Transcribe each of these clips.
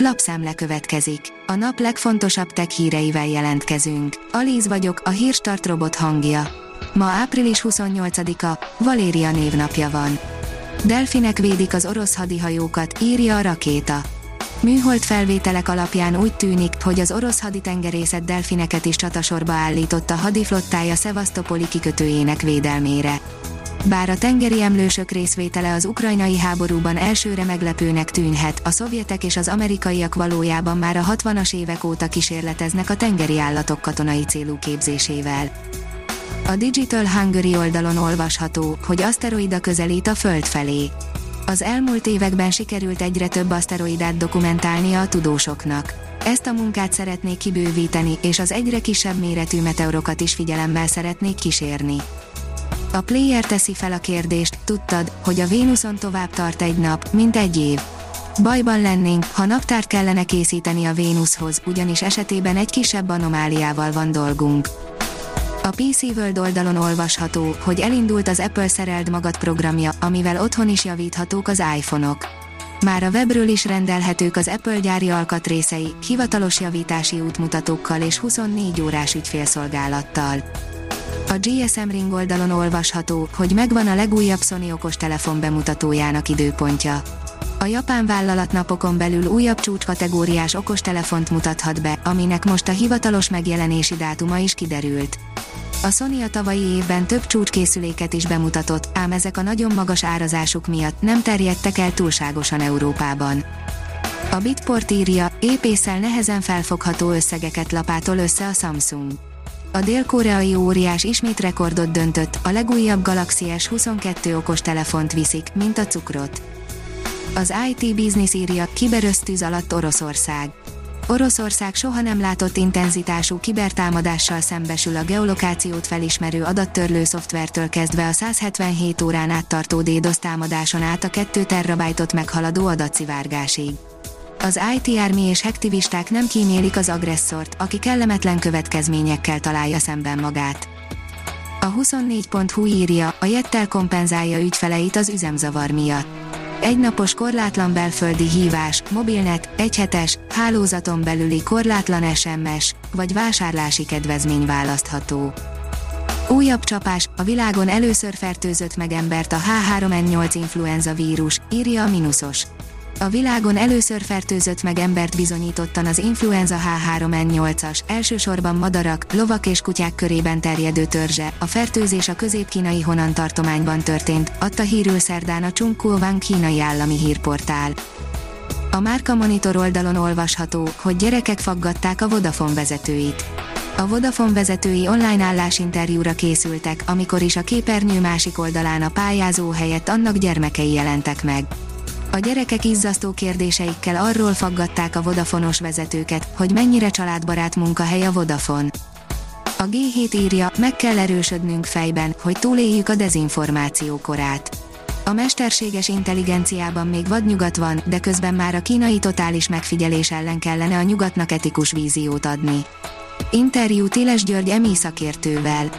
Lapszemle következik. A nap legfontosabb tech híreivel jelentkezünk. Alíz vagyok, a hírstart robot hangja. Ma április 28-a, Valéria névnapja van. Delfinek védik az orosz hadihajókat, írja a rakéta. Műhold felvételek alapján úgy tűnik, hogy az orosz haditengerészet delfineket is csatasorba állította hadiflottája Szevasztopoli kikötőjének védelmére. Bár a tengeri emlősök részvétele az ukrajnai háborúban elsőre meglepőnek tűnhet, a szovjetek és az amerikaiak valójában már a 60-as évek óta kísérleteznek a tengeri állatok katonai célú képzésével. A Digital Hungary oldalon olvasható, hogy aszteroida közelít a Föld felé. Az elmúlt években sikerült egyre több aszteroidát dokumentálnia a tudósoknak. Ezt a munkát szeretnék kibővíteni, és az egyre kisebb méretű meteorokat is figyelemmel szeretnék kísérni. A player teszi fel a kérdést, tudtad, hogy a Vénuszon tovább tart egy nap, mint egy év. Bajban lennénk, ha naptárt kellene készíteni a Vénuszhoz, ugyanis esetében egy kisebb anomáliával van dolgunk. A PC World oldalon olvasható, hogy elindult az Apple Szereld Magad programja, amivel otthon is javíthatók az iPhone-ok. Már a webről is rendelhetők az Apple gyári alkatrészei, hivatalos javítási útmutatókkal és 24 órás ügyfélszolgálattal. A GSM Ring oldalon olvasható, hogy megvan a legújabb Sony okostelefon bemutatójának időpontja. A japán vállalat napokon belül újabb csúcskategóriás okostelefont mutathat be, aminek most a hivatalos megjelenési dátuma is kiderült. A Sony a tavalyi évben több csúcskészüléket is bemutatott, ám ezek a nagyon magas árazásuk miatt nem terjedtek el túlságosan Európában. A Bitport írja, épészel nehezen felfogható összegeket lapátol össze a Samsung. A dél-koreai óriás ismét rekordot döntött, a legújabb Galaxy S22 okos telefont viszik, mint a cukrot. Az IT Business írja, kiberöztűz alatt Oroszország. Oroszország soha nem látott intenzitású kibertámadással szembesül a geolokációt felismerő adattörlő szoftvertől kezdve a 177 órán áttartó DDoS támadáson át a 2 terabajtot meghaladó adatszivárgásig. Az IT Army és hektivisták nem kímélik az agresszort, aki kellemetlen következményekkel találja szemben magát. A 24.hu írja, a Jettel kompenzálja ügyfeleit az üzemzavar miatt. Egynapos korlátlan belföldi hívás, mobilnet, egyhetes, hálózaton belüli korlátlan SMS, vagy vásárlási kedvezmény választható. Újabb csapás, a világon először fertőzött meg embert a H3N8 influenza vírus, írja a Minusos. A világon először fertőzött meg embert bizonyítottan az influenza H3N8-as, elsősorban madarak, lovak és kutyák körében terjedő törzse. A fertőzés a közép-kínai Honan tartományban történt, adta hírül szerdán a Chungkuowan kínai állami hírportál. A Márka Monitor oldalon olvasható, hogy gyerekek faggatták a Vodafone vezetőit. A Vodafone vezetői online állásinterjúra készültek, amikor is a képernyő másik oldalán a pályázó helyett annak gyermekei jelentek meg. A gyerekek izzasztó kérdéseikkel arról faggatták a Vodafonos vezetőket, hogy mennyire családbarát munkahely a Vodafone. A G7 írja, meg kell erősödnünk fejben, hogy túléljük a dezinformáció korát. A mesterséges intelligenciában még vadnyugat van, de közben már a kínai totális megfigyelés ellen kellene a nyugatnak etikus víziót adni. Interjú Tiles György emi szakértővel.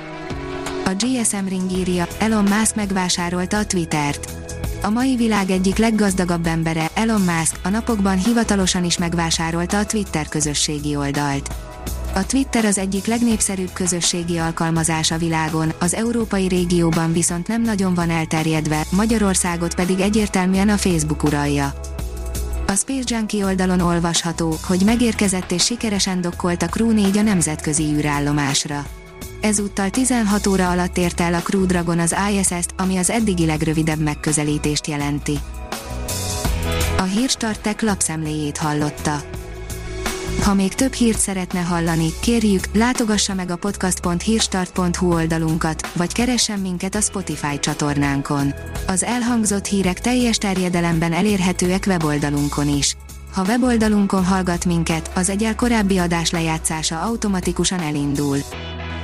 A GSM Ring írja, Elon Musk megvásárolta a Twittert a mai világ egyik leggazdagabb embere, Elon Musk, a napokban hivatalosan is megvásárolta a Twitter közösségi oldalt. A Twitter az egyik legnépszerűbb közösségi alkalmazás a világon, az európai régióban viszont nem nagyon van elterjedve, Magyarországot pedig egyértelműen a Facebook uralja. A Space Junkie oldalon olvasható, hogy megérkezett és sikeresen dokkolt a Crew 4 a nemzetközi űrállomásra. Ezúttal 16 óra alatt ért el a Crew Dragon az ISS-t, ami az eddigi legrövidebb megközelítést jelenti. A Hírstartek lapszemléjét hallotta. Ha még több hírt szeretne hallani, kérjük, látogassa meg a podcast.hírstart.hu oldalunkat, vagy keressen minket a Spotify csatornánkon. Az elhangzott hírek teljes terjedelemben elérhetőek weboldalunkon is. Ha weboldalunkon hallgat minket, az egyel korábbi adás lejátszása automatikusan elindul.